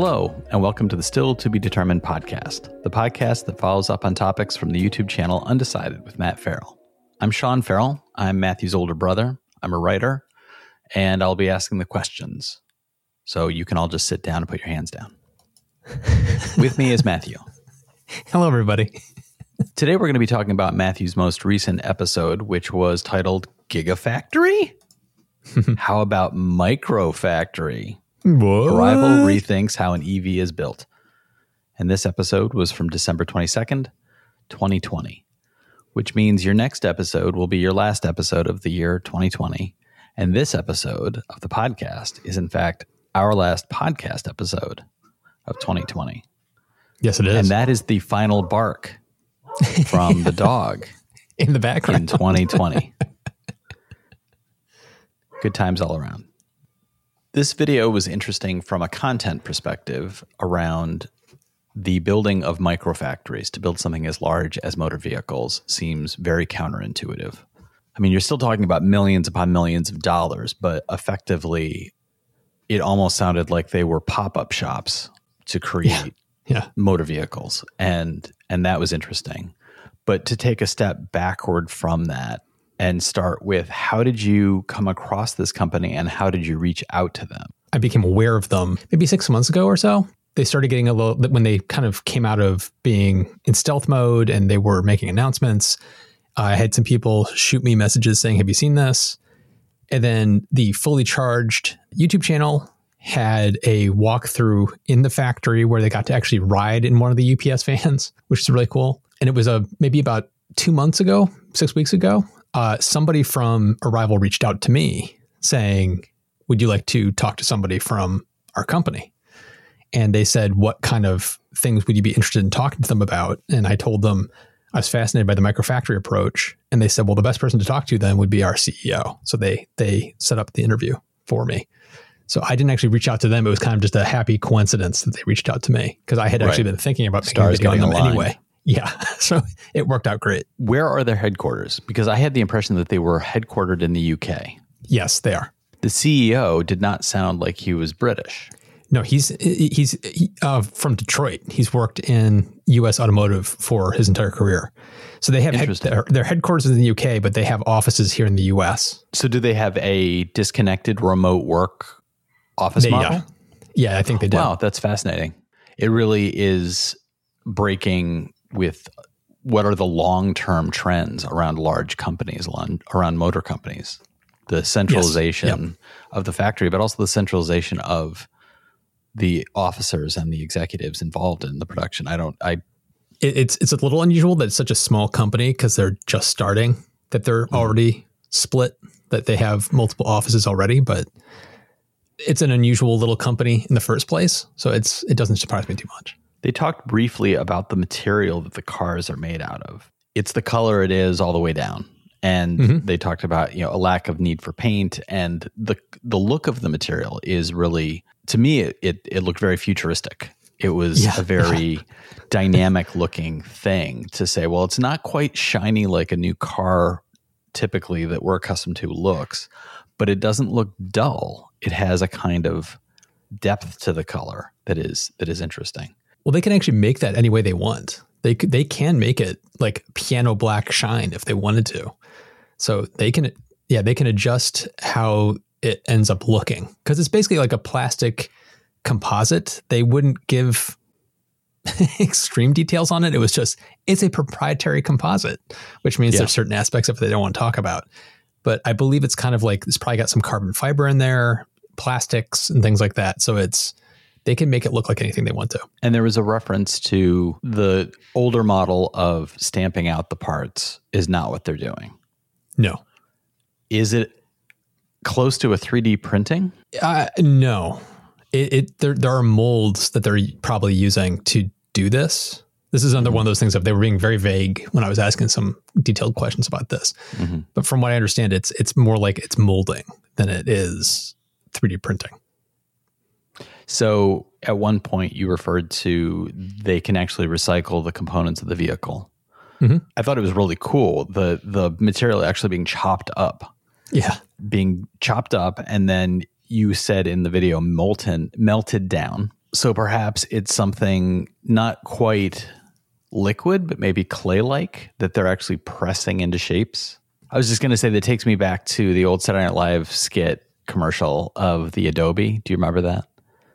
Hello, and welcome to the Still to Be Determined podcast, the podcast that follows up on topics from the YouTube channel Undecided with Matt Farrell. I'm Sean Farrell. I'm Matthew's older brother. I'm a writer, and I'll be asking the questions. So you can all just sit down and put your hands down. with me is Matthew. Hello, everybody. Today we're going to be talking about Matthew's most recent episode, which was titled Gigafactory? How about Microfactory? What? Arrival rethinks how an EV is built. And this episode was from December 22nd, 2020, which means your next episode will be your last episode of the year 2020. And this episode of the podcast is, in fact, our last podcast episode of 2020. Yes, it is. And that is the final bark from the dog in the in background. 2020. Good times all around. This video was interesting from a content perspective around the building of microfactories to build something as large as motor vehicles seems very counterintuitive. I mean, you're still talking about millions upon millions of dollars, but effectively, it almost sounded like they were pop up shops to create yeah. motor vehicles and and that was interesting but to take a step backward from that and start with how did you come across this company and how did you reach out to them I became aware of them maybe six months ago or so. They started getting a little when they kind of came out of being in stealth mode and they were making announcements. I had some people shoot me messages saying, Have you seen this? And then the fully charged YouTube channel had a walkthrough in the factory where they got to actually ride in one of the UPS vans, which is really cool. And it was a maybe about two months ago, six weeks ago. Uh, somebody from Arrival reached out to me saying, "Would you like to talk to somebody from our company?" And they said, "What kind of things would you be interested in talking to them about?" And I told them I was fascinated by the microfactory approach, and they said, "Well, the best person to talk to then would be our CEO." So they they set up the interview for me. So I didn't actually reach out to them. It was kind of just a happy coincidence that they reached out to me because I had actually Right. been thinking about making Stars a video on getting them aligned. anyway. Yeah, so it worked out great. where are their headquarters because i had the impression that they were headquartered in the uk Yes, they are. the ceo did not sound like he was british No, he's he's he, uh, from Detroit. He's worked in U.S. automotive for his entire career. So they have head, their, their headquarters in the UK, but they have offices here in the U.S. so do they have a disconnected remote work office They, model yeah, yeah, I think they do. Wow, that's fascinating. It really is breaking with what are the long term trends around large companies, around, motor companies, the centralization of the factory, but also the centralization of the officers and the executives involved in the production. I don't, I, it's it's a little unusual that it's such a small company because they're just starting. That they're Hmm. already split. That they have multiple offices already, but it's an unusual little company in the first place. So it's it doesn't surprise me too much. They talked briefly about the material that the cars are made out of. It's the color it is all the way down. And Mhm. they talked about, you know, a lack of need for paint and the the look of the material is really to me it it, it looked very futuristic. It was Yeah. a very dynamic looking thing to say, well, it's not quite shiny like a new car typically that we're accustomed to looks, but it doesn't look dull. It has a kind of depth to the color that is that is interesting. Well, they can actually make that any way they want. They they can make it like piano black shine if they wanted to. So they can yeah, they can adjust how it ends up looking cuz it's basically like a plastic composite. They wouldn't give extreme details on it. It was just it's a proprietary composite, which means Yeah. there's certain aspects of it they don't want to talk about. But I believe it's kind of like it's probably got some carbon fiber in there, plastics and things like that. So it's they can make it look like anything they want to. And there was a reference to the older model of stamping out the parts is not what they're doing. No. Is it close to a 3D printing? Uh, no, it, it there there are molds that they're probably using to do this. This is another one of those things that they were being very vague when I was asking some detailed questions about this. Mhm. But from what I understand, it's it's more like it's molding than it is 3D printing. So at one point you referred to they can actually recycle the components of the vehicle. Mhm. I thought it was really cool. The the material actually being chopped up, Yeah, being chopped up, and then you said in the video molten, melted down, So perhaps it's something not quite liquid, but maybe clay like that they're actually pressing into shapes. I was just going to say that takes me back to the old Saturday Night Live skit commercial of the Adobe. Do you remember that?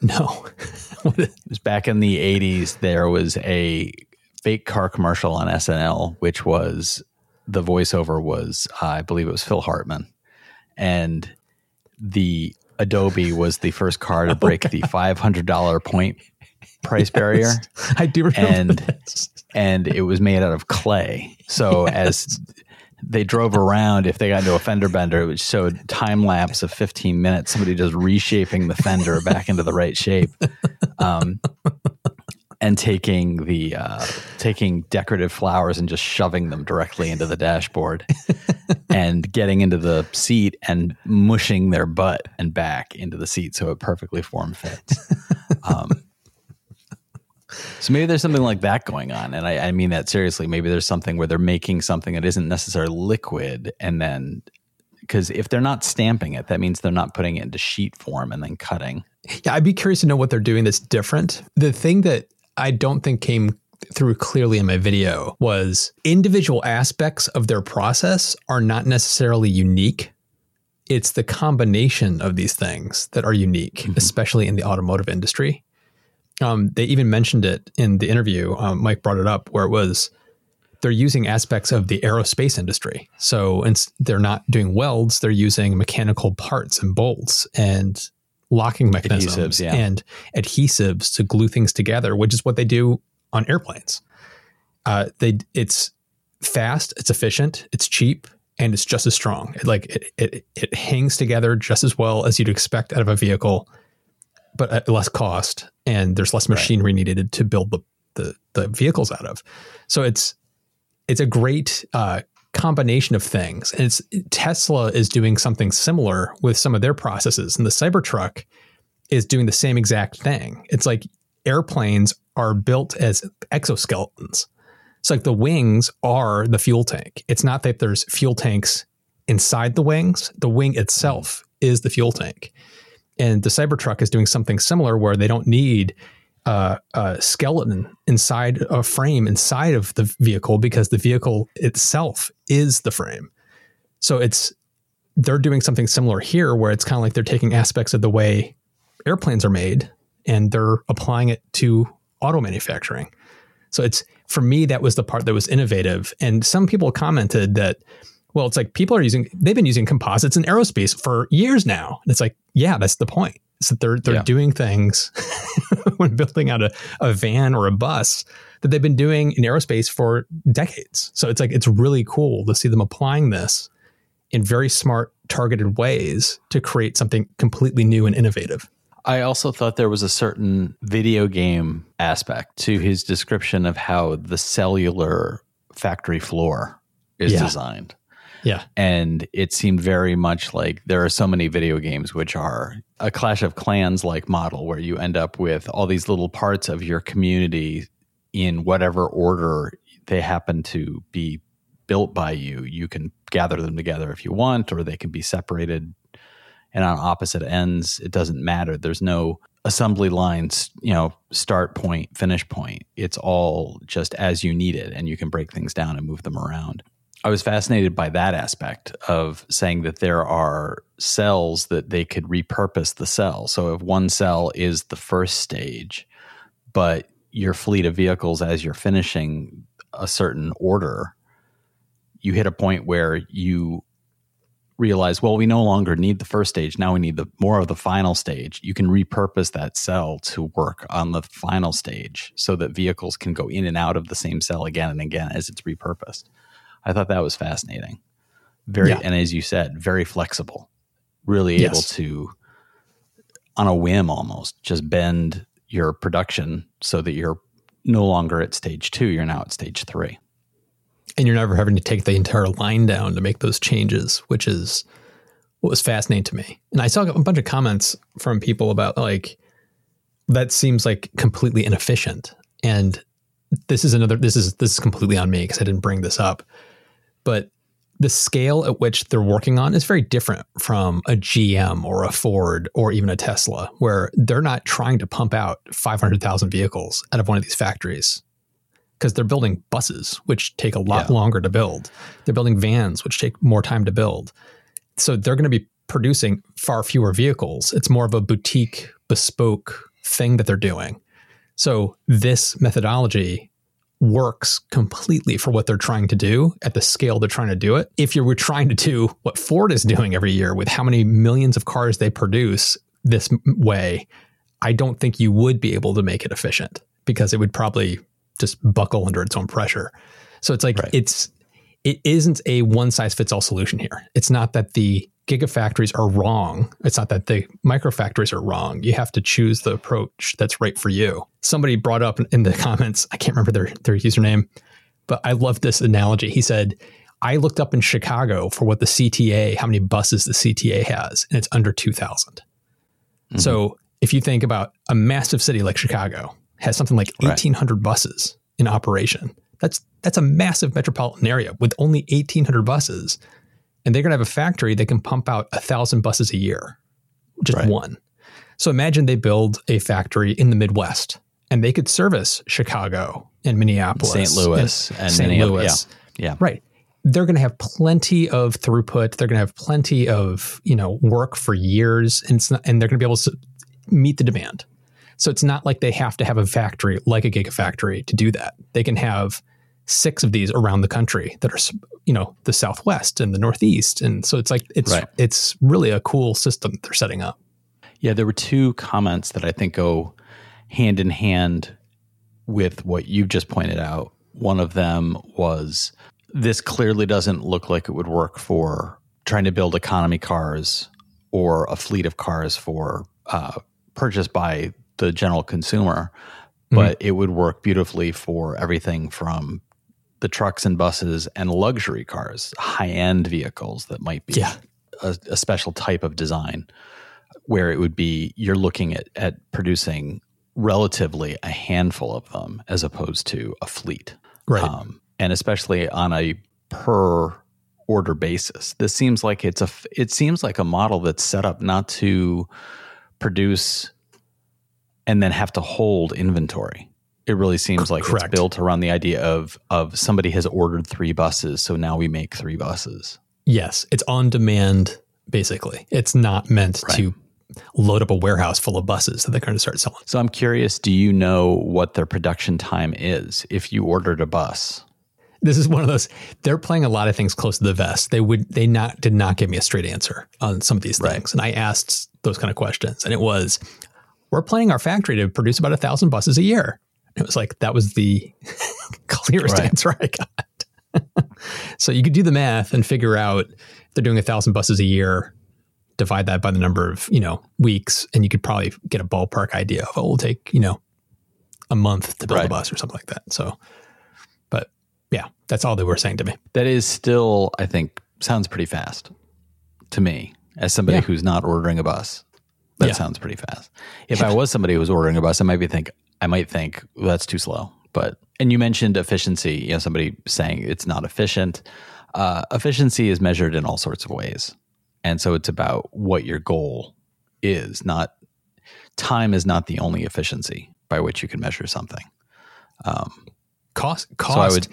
No. it was back in the 80s. There was a fake car commercial on SNL, which was the voiceover was, uh, I believe it was Phil Hartman. And the Adobe was the first car to oh, break oh, the $500 point price yes, barrier. I do remember and, this. and it was made out of clay. So yes. as they drove around, if they got into a fender bender, it would show time lapse of 15 minutes, somebody just reshaping the fender back into the right shape. Um, and taking the uh, taking decorative flowers and just shoving them directly into the dashboard and getting into the seat and mushing their butt and back into the seat so it perfectly form fits. Um, so maybe there's something like that going on, and I, I mean that seriously. Maybe there's something where they're making something that isn't necessarily liquid, and then because if they're not stamping it, that means they're not putting it into sheet form and then cutting. Yeah, I'd be curious to know what they're doing that's different. The thing that I don't think came through clearly in my video was individual aspects of their process are not necessarily unique. It's the combination of these things that are unique, mm-hmm. especially in the automotive industry. Um, they even mentioned it in the interview. Um, Mike brought it up where it was they're using aspects of the aerospace industry. So they're not doing welds; they're using mechanical parts and bolts and locking mechanisms adhesives, yeah. and adhesives to glue things together, which is what they do on airplanes. Uh, they it's fast, it's efficient, it's cheap, and it's just as strong. It, like it, it, it hangs together just as well as you'd expect out of a vehicle, but at less cost, and there's less machinery right. needed to build the, the the vehicles out of. So it's it's a great uh, combination of things. And it's Tesla is doing something similar with some of their processes, and the Cybertruck is doing the same exact thing. It's like airplanes are built as exoskeletons. It's like the wings are the fuel tank. It's not that there's fuel tanks inside the wings. The wing itself is the fuel tank. And the Cybertruck is doing something similar where they don't need uh, a skeleton inside a frame inside of the vehicle because the vehicle itself is the frame. So it's they're doing something similar here where it's kind of like they're taking aspects of the way airplanes are made and they're applying it to auto manufacturing. So it's for me that was the part that was innovative and some people commented that well it's like people are using they've been using composites in aerospace for years now. And it's like yeah, that's the point that they're they're yeah. doing things when building out a, a van or a bus that they've been doing in aerospace for decades. So it's like it's really cool to see them applying this in very smart, targeted ways to create something completely new and innovative. I also thought there was a certain video game aspect to his description of how the cellular factory floor is yeah. designed. Yeah. And it seemed very much like there are so many video games which are a Clash of Clans like model where you end up with all these little parts of your community in whatever order they happen to be built by you. You can gather them together if you want, or they can be separated and on opposite ends. It doesn't matter. There's no assembly lines, you know, start point, finish point. It's all just as you need it, and you can break things down and move them around. I was fascinated by that aspect of saying that there are cells that they could repurpose the cell. So if one cell is the first stage, but your fleet of vehicles as you're finishing a certain order, you hit a point where you realize, well, we no longer need the first stage. Now we need the more of the final stage. You can repurpose that cell to work on the final stage so that vehicles can go in and out of the same cell again and again as it's repurposed. I thought that was fascinating. Very, yeah. and as you said, very flexible, really yes. able to, on a whim almost, just bend your production so that you're no longer at stage two, you're now at stage three. And you're never having to take the entire line down to make those changes, which is what was fascinating to me. And I saw a bunch of comments from people about like, that seems like completely inefficient. And this is another, this is, this is completely on me because I didn't bring this up but the scale at which they're working on is very different from a GM or a Ford or even a Tesla, where they're not trying to pump out 500,000 vehicles out of one of these factories because they're building buses, which take a lot yeah. longer to build. They're building vans, which take more time to build. So they're going to be producing far fewer vehicles. It's more of a boutique, bespoke thing that they're doing. So this methodology works completely for what they're trying to do at the scale they're trying to do it. If you were trying to do what Ford is doing every year with how many millions of cars they produce this way, I don't think you would be able to make it efficient because it would probably just buckle under its own pressure. So it's like right. it's it isn't a one size fits all solution here. It's not that the gigafactories are wrong. It's not that the microfactories are wrong. You have to choose the approach that's right for you. Somebody brought up in the comments, I can't remember their, their username, but I love this analogy. He said, I looked up in Chicago for what the CTA, how many buses the CTA has, and it's under 2,000. Mm-hmm. So if you think about a massive city like Chicago, has something like 1,800 right. buses in operation. That's that's a massive metropolitan area with only 1,800 buses and they're going to have a factory that can pump out a thousand buses a year, just right. one. So imagine they build a factory in the Midwest and they could service Chicago and Minneapolis, St. Louis, and, and St. Louis. Yeah. yeah. Right. They're going to have plenty of throughput. They're going to have plenty of, you know, work for years and, not, and they're going to be able to meet the demand. So it's not like they have to have a factory like a gigafactory to do that. They can have six of these around the country that are you know the southwest and the northeast and so it's like it's right. it's really a cool system they're setting up yeah there were two comments that i think go hand in hand with what you've just pointed out one of them was this clearly doesn't look like it would work for trying to build economy cars or a fleet of cars for uh, purchased by the general consumer but mm-hmm. it would work beautifully for everything from the trucks and buses and luxury cars, high end vehicles that might be yeah. a, a, special type of design, where it would be you're looking at, at producing relatively a handful of them as opposed to a fleet. Right. Um, and especially on a per order basis. This seems like it's a it seems like a model that's set up not to produce and then have to hold inventory it really seems like Correct. it's built around the idea of of somebody has ordered three buses, so now we make three buses. Yes, it's on demand basically. It's not meant right. to load up a warehouse full of buses that they're going to start selling. So I'm curious, do you know what their production time is if you ordered a bus? This is one of those they're playing a lot of things close to the vest. They would they not did not give me a straight answer on some of these things. Right. And I asked those kind of questions and it was we're planning our factory to produce about a thousand buses a year. It was like that was the clearest right. answer I got. so you could do the math and figure out if they're doing a thousand buses a year, divide that by the number of you know weeks, and you could probably get a ballpark idea of oh, it will take you know a month to build right. a bus or something like that. So, but yeah, that's all they were saying to me. That is still, I think, sounds pretty fast to me as somebody yeah. who's not ordering a bus. That yeah. sounds pretty fast. If I was somebody who was ordering a bus, I might be think I might think well, that's too slow. But and you mentioned efficiency. You know, somebody saying it's not efficient. Uh, efficiency is measured in all sorts of ways, and so it's about what your goal is. Not time is not the only efficiency by which you can measure something. Um, cost cost so would,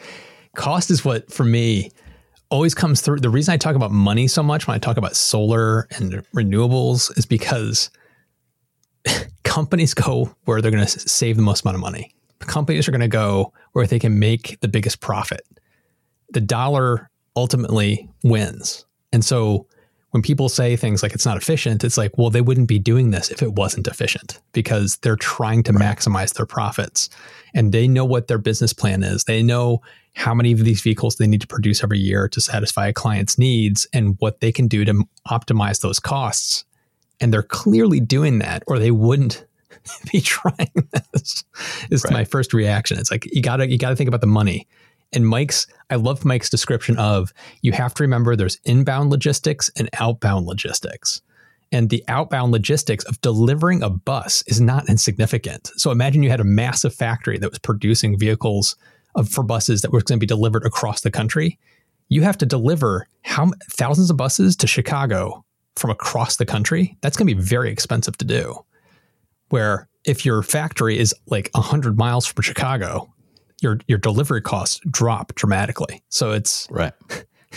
cost is what for me always comes through. The reason I talk about money so much when I talk about solar and renewables is because companies go where they're going to save the most amount of money. Companies are going to go where they can make the biggest profit. The dollar ultimately wins. And so when people say things like it's not efficient, it's like, well, they wouldn't be doing this if it wasn't efficient because they're trying to right. maximize their profits and they know what their business plan is. They know how many of these vehicles they need to produce every year to satisfy a client's needs and what they can do to optimize those costs. And they're clearly doing that, or they wouldn't be trying this. Is right. my first reaction. It's like you gotta you gotta think about the money. And Mike's, I love Mike's description of you have to remember there's inbound logistics and outbound logistics. And the outbound logistics of delivering a bus is not insignificant. So imagine you had a massive factory that was producing vehicles of, for buses that were going to be delivered across the country. you have to deliver how thousands of buses to Chicago from across the country. That's going to be very expensive to do. Where if your factory is like 100 miles from Chicago, your your delivery costs drop dramatically. So it's right.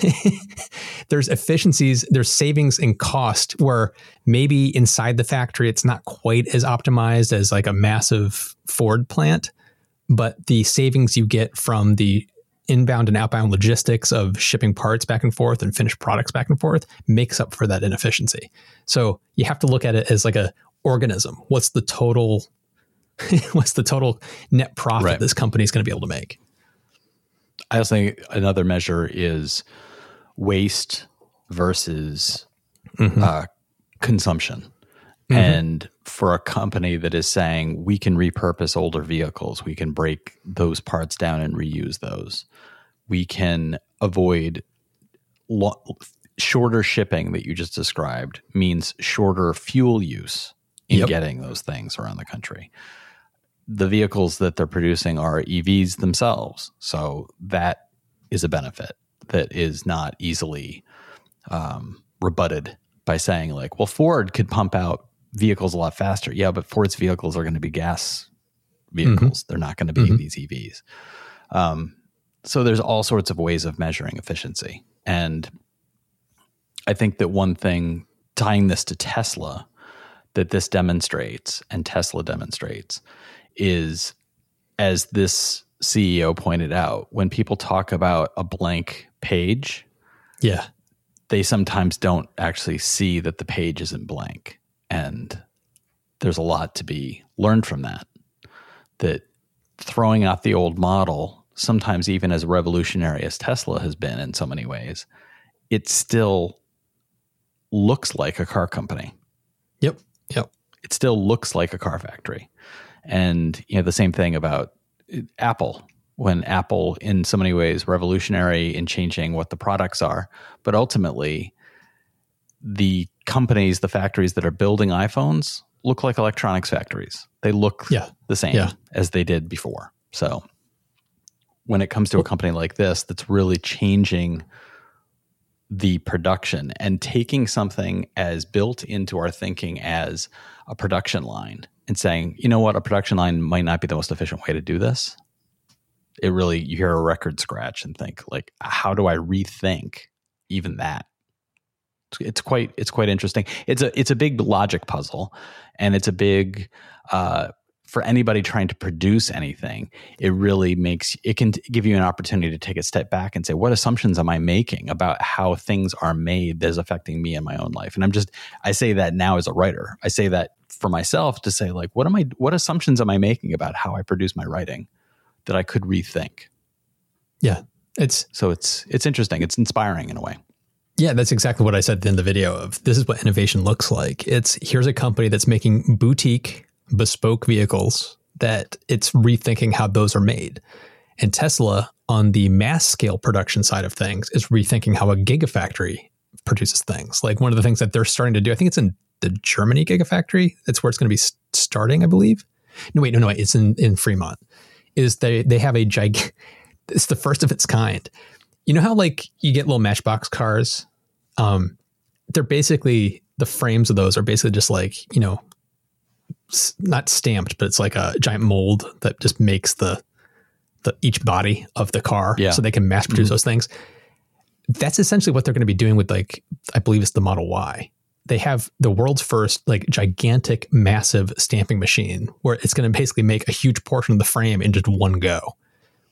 there's efficiencies, there's savings in cost where maybe inside the factory it's not quite as optimized as like a massive Ford plant, but the savings you get from the inbound and outbound logistics of shipping parts back and forth and finished products back and forth makes up for that inefficiency. So you have to look at it as like a organism. What's the total what's the total net profit right. this company is going to be able to make? I also think another measure is waste versus mm-hmm. uh, consumption. Mm-hmm. And for a company that is saying we can repurpose older vehicles, we can break those parts down and reuse those, we can avoid lo- shorter shipping that you just described means shorter fuel use in yep. getting those things around the country. The vehicles that they're producing are EVs themselves. So that is a benefit that is not easily um, rebutted by saying, like, well, Ford could pump out vehicles a lot faster. Yeah, but Ford's vehicles are going to be gas vehicles. Mm-hmm. They're not going to be mm-hmm. these EVs. Um, so there's all sorts of ways of measuring efficiency. And I think that one thing tying this to Tesla that this demonstrates and Tesla demonstrates is as this CEO pointed out, when people talk about a blank page, yeah, they sometimes don't actually see that the page isn't blank. And there's a lot to be learned from that. That throwing out the old model, sometimes even as revolutionary as Tesla has been in so many ways, it still looks like a car company. Yep. Yep. It still looks like a car factory. And you know the same thing about uh, Apple when Apple in so many ways revolutionary in changing what the products are, but ultimately the companies, the factories that are building iPhones look like electronics factories. They look yeah. the same yeah. as they did before. So when it comes to a company like this that's really changing the production and taking something as built into our thinking as a production line and saying, you know what, a production line might not be the most efficient way to do this. It really, you hear a record scratch and think, like, how do I rethink even that? It's quite it's quite interesting. It's a it's a big logic puzzle, and it's a big uh, for anybody trying to produce anything. It really makes it can give you an opportunity to take a step back and say, what assumptions am I making about how things are made that is affecting me in my own life? And I'm just I say that now as a writer. I say that for myself to say like, what am I? What assumptions am I making about how I produce my writing that I could rethink? Yeah, it's so it's it's interesting. It's inspiring in a way. Yeah, that's exactly what I said in the video of this is what innovation looks like. It's here's a company that's making boutique bespoke vehicles that it's rethinking how those are made. And Tesla on the mass scale production side of things is rethinking how a gigafactory produces things. Like one of the things that they're starting to do, I think it's in the Germany gigafactory. That's where it's going to be starting, I believe. No, wait, no, no, wait, it's in, in Fremont. Is they they have a gig it's the first of its kind you know how like you get little matchbox cars um they're basically the frames of those are basically just like you know not stamped but it's like a giant mold that just makes the the each body of the car yeah. so they can mass produce mm-hmm. those things that's essentially what they're going to be doing with like i believe it's the model y they have the world's first like gigantic massive stamping machine where it's going to basically make a huge portion of the frame in just one go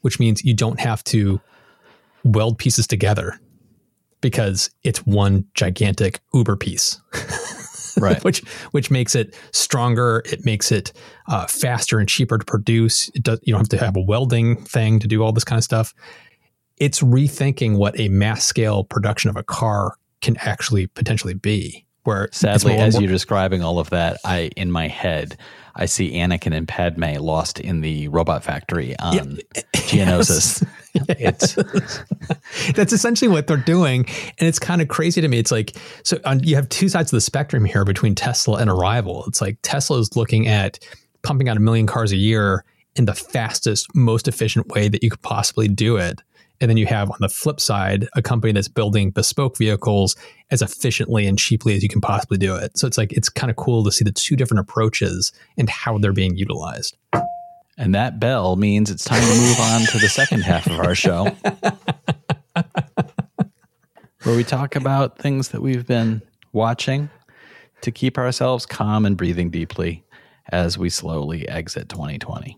which means you don't have to weld pieces together because it's one gigantic Uber piece. right. which which makes it stronger. It makes it uh, faster and cheaper to produce. It does. You don't have to have a welding thing to do all this kind of stuff. It's rethinking what a mass scale production of a car can actually potentially be. Where sadly, as you're describing all of that, I in my head I see Anakin and Padme lost in the robot factory on yeah. Geonosis. Yes. That's essentially what they're doing, and it's kind of crazy to me. It's like so on, you have two sides of the spectrum here between Tesla and Arrival. It's like Tesla is looking at pumping out a million cars a year in the fastest, most efficient way that you could possibly do it, And then you have on the flip side a company that's building bespoke vehicles as efficiently and cheaply as you can possibly do it. So it's like it's kind of cool to see the two different approaches and how they're being utilized. And that bell means it's time to move on to the second half of our show, where we talk about things that we've been watching to keep ourselves calm and breathing deeply as we slowly exit 2020.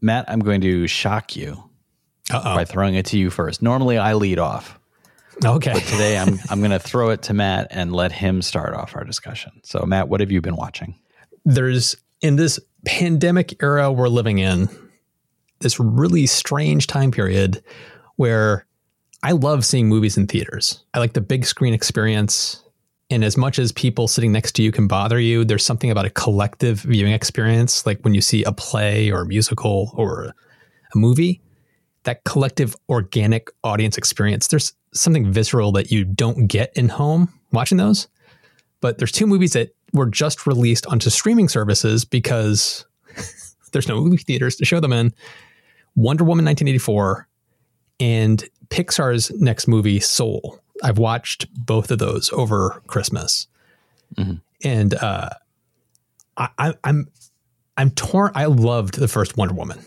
Matt, I'm going to shock you Uh-oh. by throwing it to you first. Normally, I lead off. Okay. But today, I'm I'm going to throw it to Matt and let him start off our discussion. So, Matt, what have you been watching? There's in this pandemic era we're living in, this really strange time period where I love seeing movies in theaters. I like the big screen experience. And as much as people sitting next to you can bother you, there's something about a collective viewing experience, like when you see a play or a musical or a movie, that collective organic audience experience. There's something visceral that you don't get in home watching those. But there's two movies that were just released onto streaming services because there's no movie theaters to show them in. Wonder Woman 1984 and Pixar's next movie, Soul. I've watched both of those over Christmas, mm-hmm. and uh, I, am I'm, I'm torn. I loved the first Wonder Woman.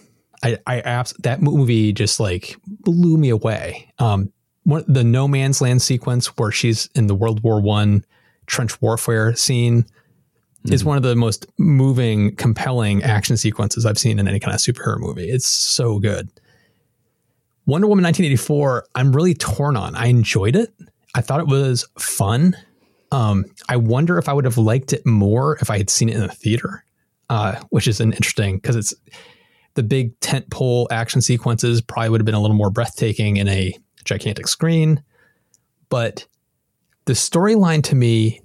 I, I abs- that movie just like blew me away. Um, one, the no man's land sequence where she's in the World War One trench warfare scene mm-hmm. is one of the most moving, compelling action sequences I've seen in any kind of superhero movie. It's so good. Wonder Woman 1984, I'm really torn on. I enjoyed it. I thought it was fun. Um, I wonder if I would have liked it more if I had seen it in the theater, uh, which is an interesting because it's the big tent pole action sequences probably would have been a little more breathtaking in a gigantic screen. But the storyline to me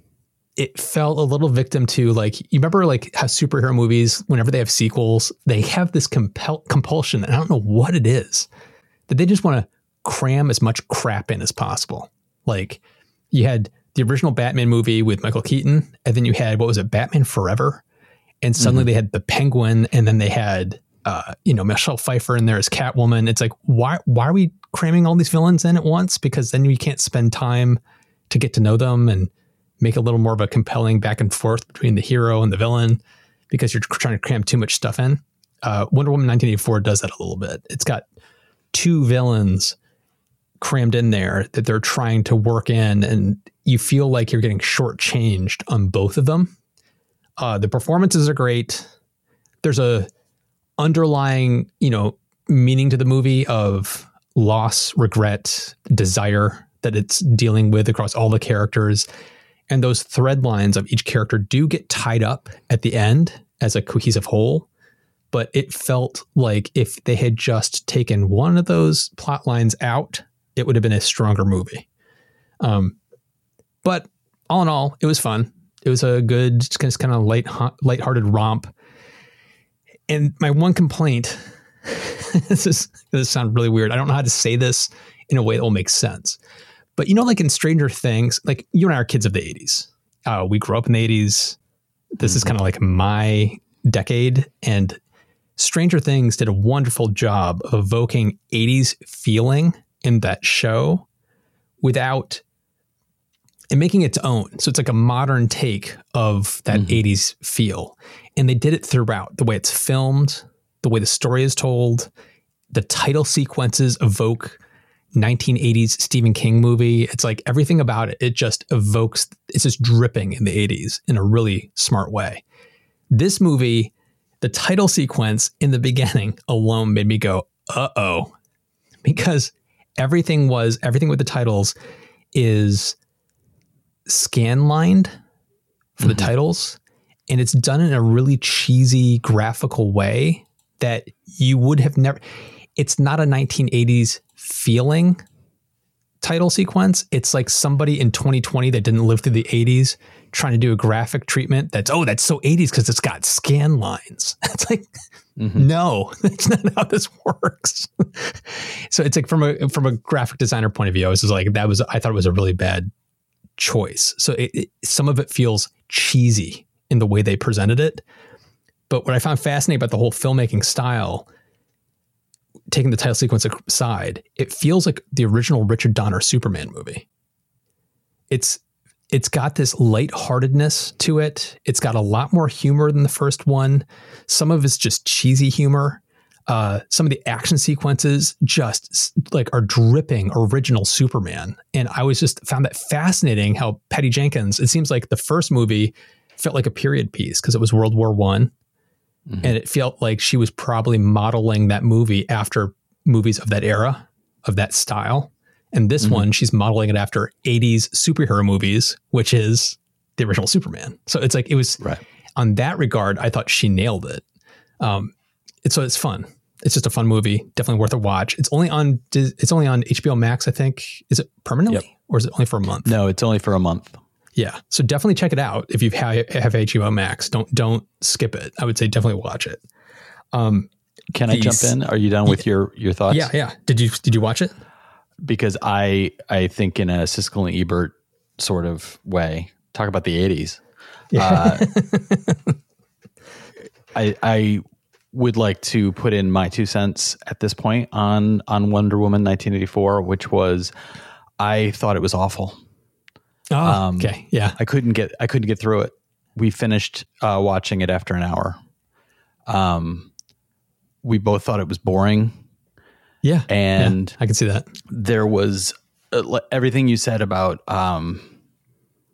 it fell a little victim to like you remember like how superhero movies whenever they have sequels they have this compel compulsion and i don't know what it is that they just want to cram as much crap in as possible like you had the original batman movie with michael keaton and then you had what was it batman forever and suddenly mm-hmm. they had the penguin and then they had uh, you know michelle pfeiffer in there as catwoman it's like why why are we cramming all these villains in at once because then we can't spend time to get to know them and make a little more of a compelling back and forth between the hero and the villain because you're trying to cram too much stuff in. Uh, Wonder Woman 1984 does that a little bit. It's got two villains crammed in there that they're trying to work in, and you feel like you're getting shortchanged on both of them. Uh, the performances are great. There's a underlying, you know, meaning to the movie of loss, regret, desire that it's dealing with across all the characters. And those thread lines of each character do get tied up at the end as a cohesive whole. But it felt like if they had just taken one of those plot lines out, it would have been a stronger movie. Um, but all in all, it was fun. It was a good, just kind of light, light-hearted romp. And my one complaint, this is this sound really weird. I don't know how to say this in a way that will make sense. But you know, like in Stranger Things, like you and I are kids of the 80s. Uh, we grew up in the 80s. This mm-hmm. is kind of like my decade. And Stranger Things did a wonderful job of evoking 80s feeling in that show without and making its own. So it's like a modern take of that mm-hmm. 80s feel. And they did it throughout the way it's filmed, the way the story is told, the title sequences evoke 1980s Stephen King movie. It's like everything about it, it just evokes, it's just dripping in the 80s in a really smart way. This movie, the title sequence in the beginning alone made me go, uh oh, because everything was, everything with the titles is scan lined for mm-hmm. the titles. And it's done in a really cheesy graphical way that you would have never. It's not a 1980s feeling title sequence. It's like somebody in 2020 that didn't live through the 80s trying to do a graphic treatment that's, oh, that's so 80s because it's got scan lines. It's like, mm-hmm. no, that's not how this works. so it's like from a from a graphic designer point of view, I was like, that was I thought it was a really bad choice. So it, it, some of it feels cheesy in the way they presented it. But what I found fascinating about the whole filmmaking style taking the title sequence aside, it feels like the original Richard Donner Superman movie. It's it's got this lightheartedness to it. It's got a lot more humor than the first one. Some of it's just cheesy humor. Uh, some of the action sequences just like are dripping original Superman. And I was just found that fascinating how Patty Jenkins, it seems like the first movie felt like a period piece because it was World War One. Mm-hmm. And it felt like she was probably modeling that movie after movies of that era, of that style. And this mm-hmm. one, she's modeling it after 80s superhero movies, which is the original Superman. So it's like, it was right. on that regard, I thought she nailed it. Um, so it's fun. It's just a fun movie. Definitely worth a watch. It's only on, it's only on HBO Max, I think. Is it permanently yep. or is it only for a month? No, it's only for a month. Yeah. So definitely check it out if you have, have HBO Max. Don't don't skip it. I would say definitely watch it. Um, Can I jump in? Are you done with your your thoughts? Yeah, yeah. Did you did you watch it? Because I I think in a Siskel and Ebert sort of way, talk about the eighties. Yeah. Uh, I I would like to put in my two cents at this point on on Wonder Woman 1984, which was I thought it was awful. Oh, um, okay. Yeah. I couldn't get I couldn't get through it. We finished uh, watching it after an hour. Um, we both thought it was boring. Yeah, and yeah, I can see that. There was uh, everything you said about um,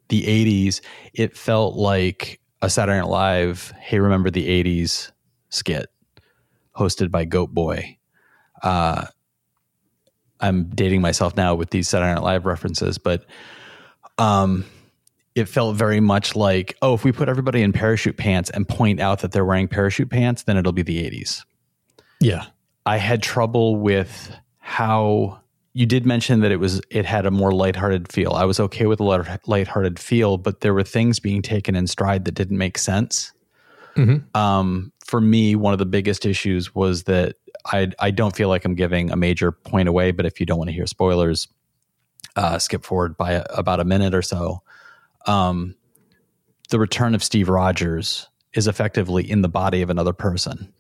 the '80s. It felt like a Saturday Night Live. Hey, remember the '80s skit hosted by Goat Boy. Uh, I'm dating myself now with these Saturday Night Live references, but um, it felt very much like, oh, if we put everybody in parachute pants and point out that they're wearing parachute pants, then it'll be the 80s. Yeah. I had trouble with how you did mention that it was it had a more lighthearted feel. I was okay with light, lighthearted feel, but there were things being taken in stride that didn't make sense. Mm-hmm. Um, for me, one of the biggest issues was that I I don't feel like I'm giving a major point away. But if you don't want to hear spoilers, uh, skip forward by a, about a minute or so. Um, the return of Steve Rogers is effectively in the body of another person.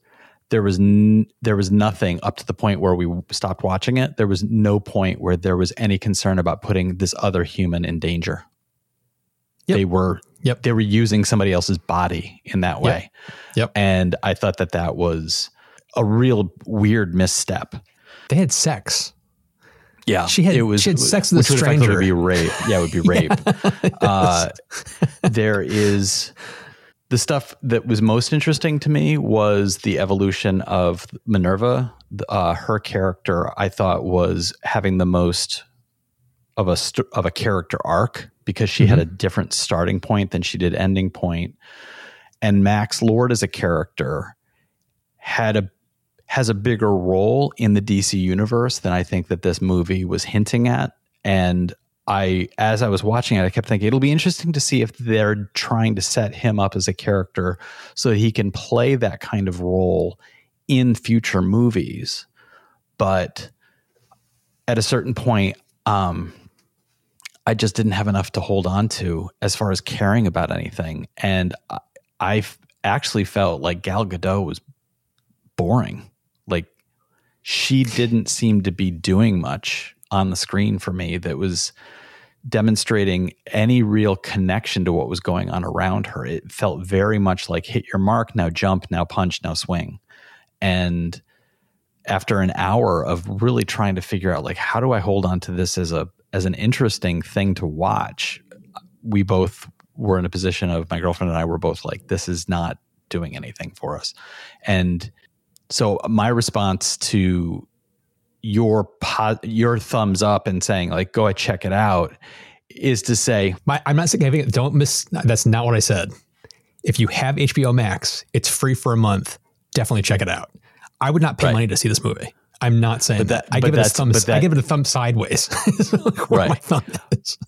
There was n- there was nothing up to the point where we stopped watching it. There was no point where there was any concern about putting this other human in danger. Yep. They were yep. they were using somebody else's body in that way. Yep. yep. And I thought that that was a real weird misstep. They had sex. Yeah, she had it was she had sex with a stranger. Would be rape. Yeah, it would be rape. yeah, uh, there is the stuff that was most interesting to me was the evolution of Minerva. Uh, her character, I thought, was having the most of a st- of a character arc because she mm-hmm. had a different starting point than she did ending point. And Max Lord as a character had a has a bigger role in the DC universe than I think that this movie was hinting at. And I, as I was watching it, I kept thinking it'll be interesting to see if they're trying to set him up as a character so that he can play that kind of role in future movies. But at a certain point, um, I just didn't have enough to hold on to as far as caring about anything. And I, I actually felt like Gal Gadot was boring like she didn't seem to be doing much on the screen for me that was demonstrating any real connection to what was going on around her. It felt very much like hit your mark, now jump, now punch, now swing. And after an hour of really trying to figure out like how do I hold on to this as a as an interesting thing to watch, we both were in a position of my girlfriend and I were both like this is not doing anything for us. And so my response to your po- your thumbs up and saying like go and check it out is to say my, I'm not saying don't miss that's not what I said. If you have HBO Max, it's free for a month. Definitely check it out. I would not pay right. money to see this movie. I'm not saying that, that. I give it a thumb. That, I give it a thumb sideways. right. My thumb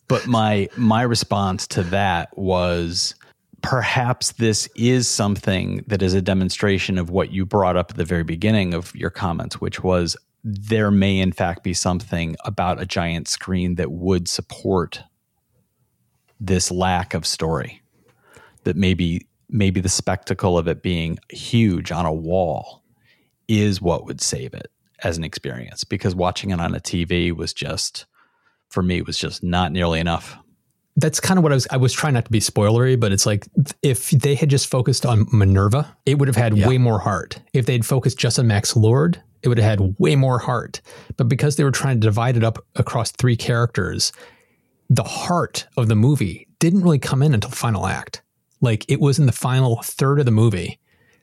but my my response to that was perhaps this is something that is a demonstration of what you brought up at the very beginning of your comments, which was there may in fact be something about a giant screen that would support this lack of story. That maybe maybe the spectacle of it being huge on a wall is what would save it. As an experience because watching it on a TV was just for me was just not nearly enough. That's kind of what I was I was trying not to be spoilery, but it's like if they had just focused on Minerva, it would have had yeah. way more heart. If they'd focused just on Max Lord, it would have had way more heart. But because they were trying to divide it up across three characters, the heart of the movie didn't really come in until the final act. Like it was in the final third of the movie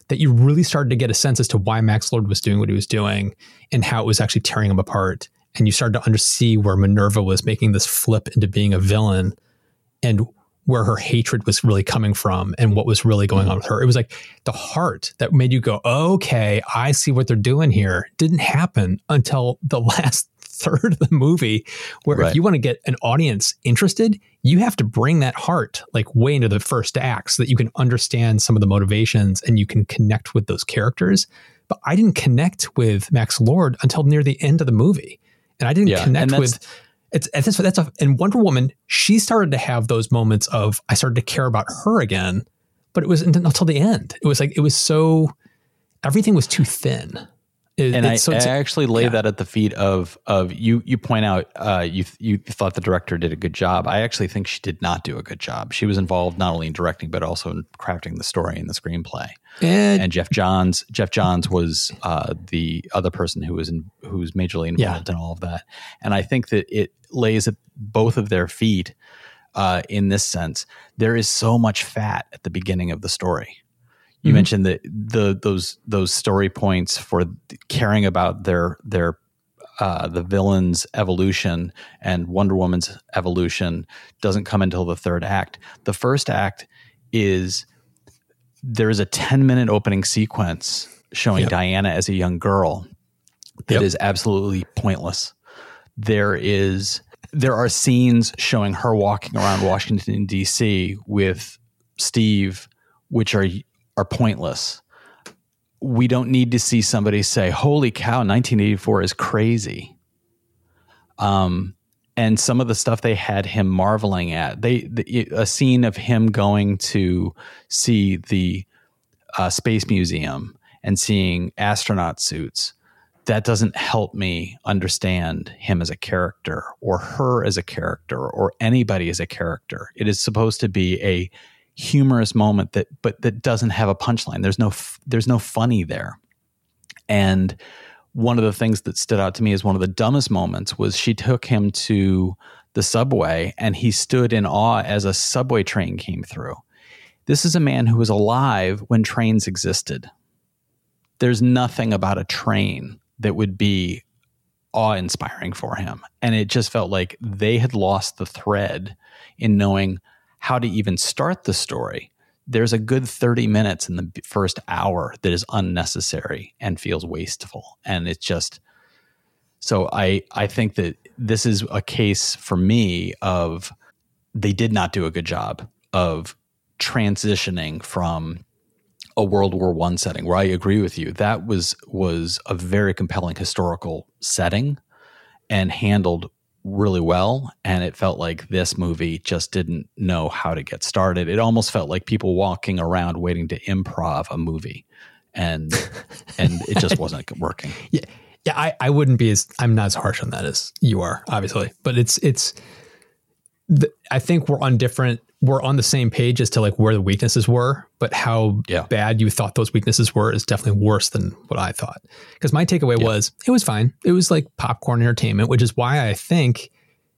that you really started to get a sense as to why Max Lord was doing what he was doing and how it was actually tearing him apart. And you started to understand where Minerva was making this flip into being a villain and where her hatred was really coming from and what was really going on with her. It was like the heart that made you go, okay, I see what they're doing here. Didn't happen until the last third of the movie, where right. if you want to get an audience interested, you have to bring that heart like way into the first act so that you can understand some of the motivations and you can connect with those characters. But I didn't connect with Max Lord until near the end of the movie. And I didn't yeah, connect with it's that's that's a and Wonder Woman. She started to have those moments of I started to care about her again, but it was until the end. It was like it was so everything was too thin. It, and I, so I actually lay yeah. that at the feet of of you. You point out uh, you you thought the director did a good job. I actually think she did not do a good job. She was involved not only in directing but also in crafting the story and the screenplay. And, and Geoff Johns Jeff Johns was uh, the other person who was in who's majorly involved yeah. in all of that. And I think that it lays at both of their feet uh, in this sense. There is so much fat at the beginning of the story you mm-hmm. mentioned that the those those story points for caring about their their uh, the villain's evolution and Wonder Woman's evolution doesn't come until the third act. The first act is there is a 10 minute opening sequence showing yep. Diana as a young girl that yep. is absolutely pointless. There is there are scenes showing her walking around Washington D.C. with Steve, which are are pointless. We don't need to see somebody say, "Holy cow, 1984 is crazy." Um, and some of the stuff they had him marveling at, they the, a scene of him going to see the uh, space museum and seeing astronaut suits that doesn't help me understand him as a character or her as a character or anybody as a character. It is supposed to be a humorous moment that but that doesn't have a punchline. There's no there's no funny there. And one of the things that stood out to me as one of the dumbest moments was she took him to the subway and he stood in awe as a subway train came through. This is a man who was alive when trains existed. There's nothing about a train that would be awe inspiring for him. And it just felt like they had lost the thread in knowing how to even start the story, there's a good 30 minutes in the first hour that is unnecessary and feels wasteful. And it's just so I I think that this is a case for me of they did not do a good job of transitioning from a World War One setting where I agree with you. That was was a very compelling historical setting and handled really well and it felt like this movie just didn't know how to get started. It almost felt like people walking around waiting to improv a movie and and it just wasn't working. Yeah yeah I, I wouldn't be as i'm not as harsh on that as you are obviously but it's it's the, i think we're on different we're on the same page as to like where the weaknesses were, but how yeah. bad you thought those weaknesses were is definitely worse than what I thought. Because my takeaway yeah. was it was fine. It was like popcorn entertainment, which is why I think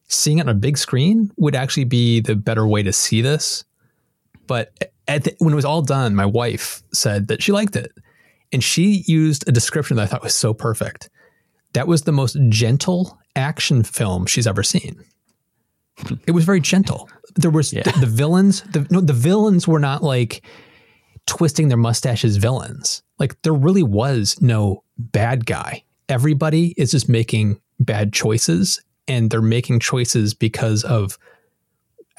seeing it on a big screen would actually be the better way to see this. But the, when it was all done, my wife said that she liked it. And she used a description that I thought was so perfect. That was the most gentle action film she's ever seen. It was very gentle. There was yeah. the, the, villains. The, no, the villains were not like twisting their mustaches. Villains. Like there really was no bad guy. Everybody is just making bad choices, and they're making choices because of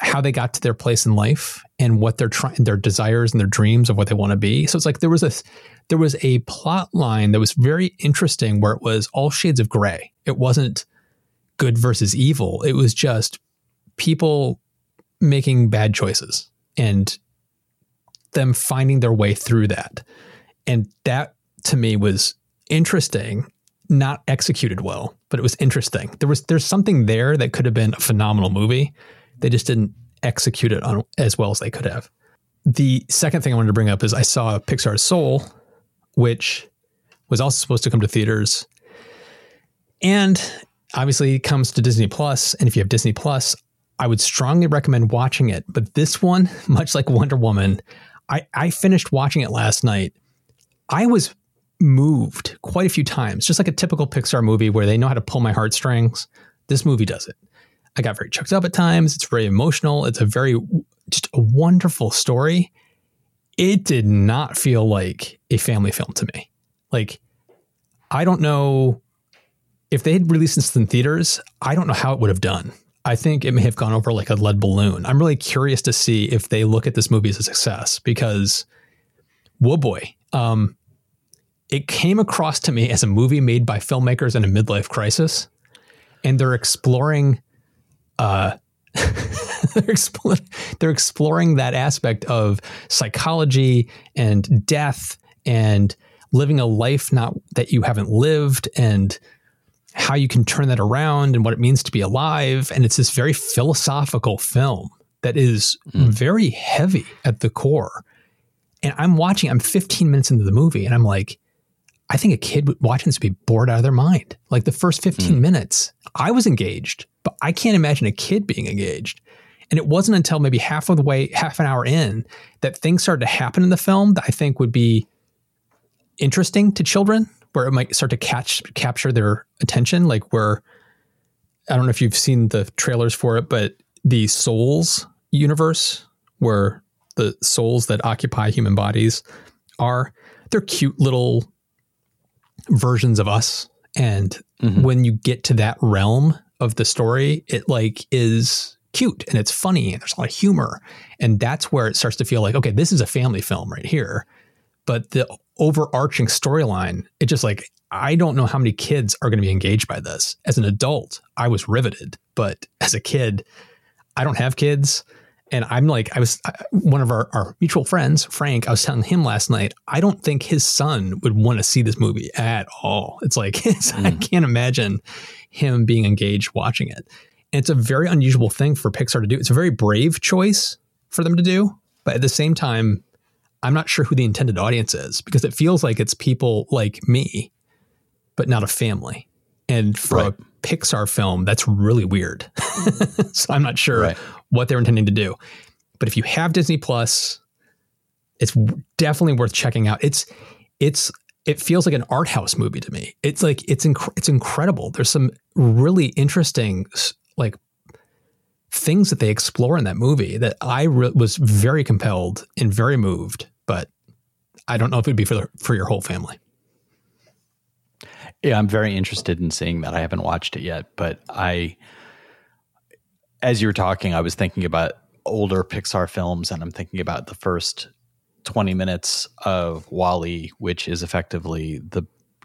how they got to their place in life and what they're trying, their desires and their dreams of what they want to be. So it's like there was a there was a plot line that was very interesting where it was all shades of gray. It wasn't good versus evil. It was just people making bad choices and them finding their way through that. And that to me was interesting, not executed well, but it was interesting. There was there's something there that could have been a phenomenal movie. They just didn't execute it on as well as they could have. The second thing I wanted to bring up is I saw Pixar's Soul, which was also supposed to come to theaters. And obviously it comes to Disney Plus, and if you have Disney Plus, I would strongly recommend watching it. But this one, much like Wonder Woman, I, I finished watching it last night. I was moved quite a few times, just like a typical Pixar movie where they know how to pull my heartstrings. This movie does it. I got very choked up at times. It's very emotional. It's a very just a wonderful story. It did not feel like a family film to me. Like I don't know if they had released this in theaters, I don't know how it would have done. I think it may have gone over like a lead balloon. I'm really curious to see if they look at this movie as a success because, whoa boy, um, it came across to me as a movie made by filmmakers in a midlife crisis, and they're exploring, uh, they're, exploring they're exploring that aspect of psychology and death and living a life not that you haven't lived and how you can turn that around and what it means to be alive. And it's this very philosophical film that is mm. very heavy at the core. And I'm watching, I'm 15 minutes into the movie, and I'm like, I think a kid watching this would be bored out of their mind. Like the first 15 mm. minutes, I was engaged, but I can't imagine a kid being engaged. And it wasn't until maybe half of the way, half an hour in, that things started to happen in the film that I think would be interesting to children where it might start to catch capture their attention like where i don't know if you've seen the trailers for it but the souls universe where the souls that occupy human bodies are they're cute little versions of us. And mm-hmm. when you get to that realm of the story it like is cute and it's funny and there's a lot of humor. And that's where it starts to feel like okay this is a family film right here but the overarching storyline, it just like I don't know how many kids are going to be engaged by this. As an adult, I was riveted, but as a kid, I don't have kids. And I'm like, I was one of our, our mutual friends, Frank. I was telling him last night, I don't think his son would want to see this movie at all. It's like, it's, mm. I can't imagine him being engaged watching it. And it's a very unusual thing for Pixar to do. It's a very brave choice for them to do. But at the same time, I'm not sure who the intended audience is because it feels like it's people like me, but not a family. And for right. a Pixar film, that's really weird. so I'm not sure right. what they're intending to do. But if you have Disney Plus, it's definitely worth checking out. It's it's it feels like an art house movie to me. It's like it's inc- it's incredible. There's some really interesting like things that they explore in that movie that I re- was very compelled and very moved but I don't know if it'd be for the, for your whole family. Yeah, I'm very interested in seeing that. I haven't watched it yet, but I, as you were talking, I was thinking about older Pixar films, and I'm thinking about the first 20 minutes of WALL-E, which is effectively the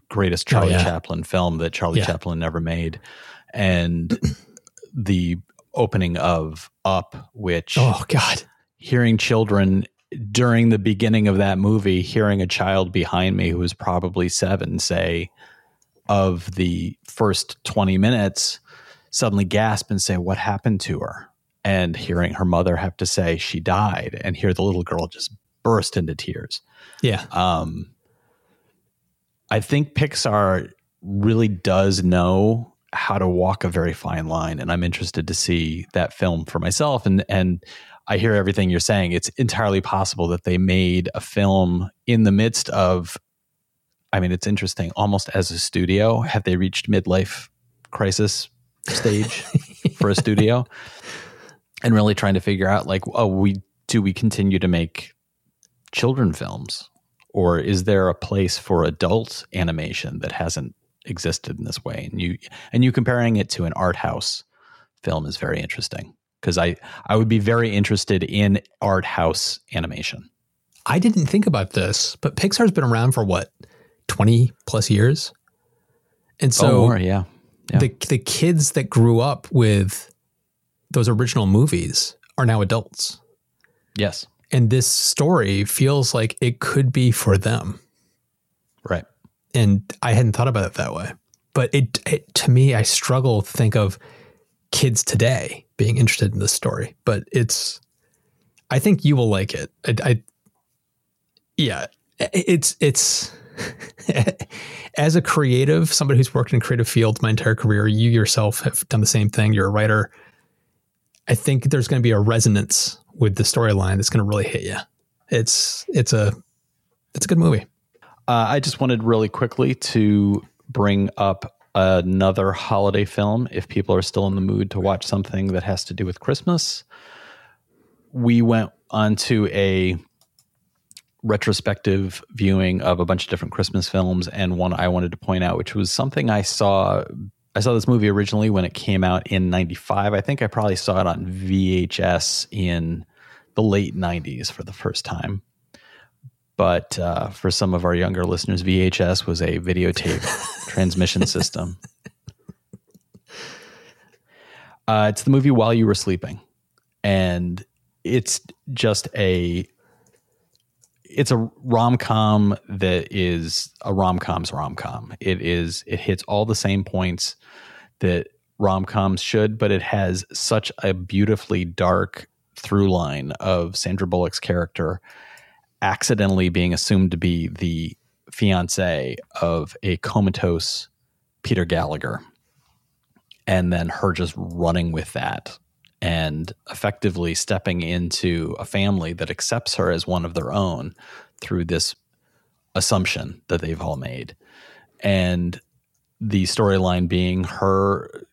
greatest Charlie oh, yeah. Chaplin film that Charlie yeah. Chaplin ever made, and the opening of Up, which oh god, hearing children during the beginning of that movie, hearing a child behind me who was probably seven say, of the first 20 minutes, suddenly gasp and say, What happened to her? And hearing her mother have to say, She died, and hear the little girl just burst into tears. Yeah. Um, I think Pixar really does know how to walk a very fine line, and I'm interested to see that film for myself. And and I hear everything you're saying. It's entirely possible that they made a film in the midst of. I mean, it's interesting. Almost as a studio, have they reached midlife crisis stage for a studio, and really trying to figure out like, oh, we do we continue to make children films, or is there a place for adult animation that hasn't existed in this way? And you and you comparing it to an art house film is very interesting because I I would be very interested in art house animation. I didn't think about this, but Pixar's been around for what twenty plus years, and so oh, more, yeah. yeah. the the kids that grew up with those original movies are now adults. Yes, and this story feels like it could be for them, right? And I hadn't thought about it that way. but it, it to me, I struggle to think of kids today being interested in this story. But it's, I think you will like it. I, I yeah, it's it's as a creative, somebody who's worked in creative fields my entire career. You yourself have done the same thing. You're a writer. I think there's going to be a resonance with the storyline that's going to really hit you. It's it's a it's a good movie. Uh, I just wanted really quickly to bring up another holiday film if people are still in the mood to watch something that has to do with Christmas. We went onto a retrospective viewing of a bunch of different Christmas films and one I wanted to point out which was something I saw I saw this movie originally when it came out in 95. I think I probably saw it on VHS in the late 90s for the first time. But uh, for some of our younger listeners, VHS was a videotape transmission system. Uh, it's the movie While You Were Sleeping. And it's just a it's a rom-com that is a rom-com's rom-com. It is it hits all the same points that rom-coms should, but it has such a beautifully dark through line of Sandra Bullock's character accidentally being assumed to be the fiance of a comatose Peter Gallagher. And then her just running with that and effectively stepping into a family that accepts her as one of their own through this assumption that they've all made. And the storyline being her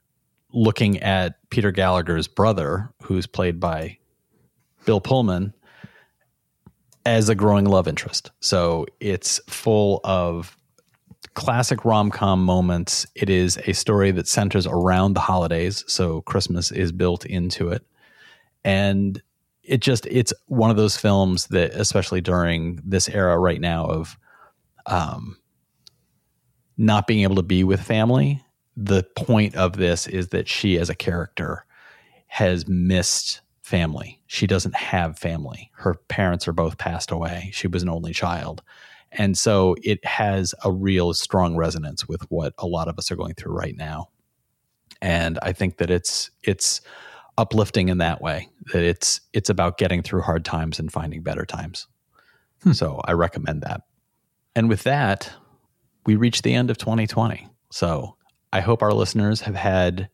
looking at Peter Gallagher's brother, who's played by Bill Pullman, as a growing love interest. So it's full of classic rom com moments. It is a story that centers around the holidays. So Christmas is built into it. And it just, it's one of those films that, especially during this era right now of um, not being able to be with family, the point of this is that she, as a character, has missed family. She doesn't have family. Her parents are both passed away. She was an only child. And so it has a real strong resonance with what a lot of us are going through right now. And I think that it's it's uplifting in that way. That it's it's about getting through hard times and finding better times. Hmm. So I recommend that. And with that, we reach the end of 2020. So I hope our listeners have had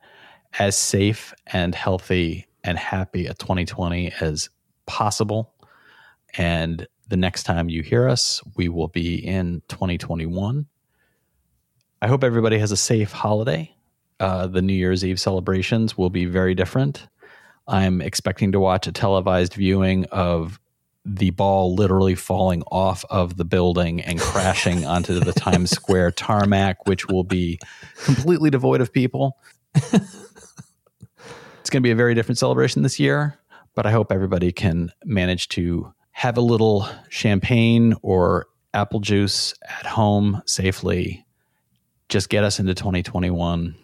as safe and healthy and happy a 2020 as possible. And the next time you hear us, we will be in 2021. I hope everybody has a safe holiday. Uh, the New Year's Eve celebrations will be very different. I'm expecting to watch a televised viewing of the ball literally falling off of the building and crashing onto the Times Square tarmac, which will be completely devoid of people. it's going to be a very different celebration this year, but I hope everybody can manage to have a little champagne or apple juice at home safely. Just get us into 2021.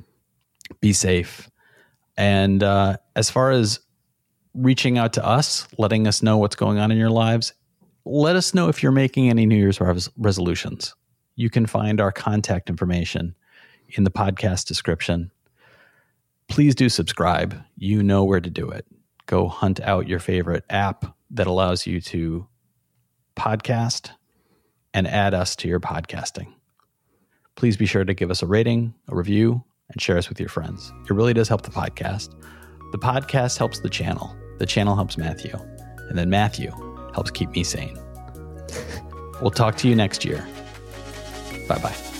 Be safe. And uh, as far as reaching out to us, letting us know what's going on in your lives, let us know if you're making any New Year's res- resolutions. You can find our contact information in the podcast description. Please do subscribe. You know where to do it. Go hunt out your favorite app that allows you to podcast and add us to your podcasting. Please be sure to give us a rating, a review, and share us with your friends. It really does help the podcast. The podcast helps the channel. The channel helps Matthew. And then Matthew helps keep me sane. we'll talk to you next year. Bye bye.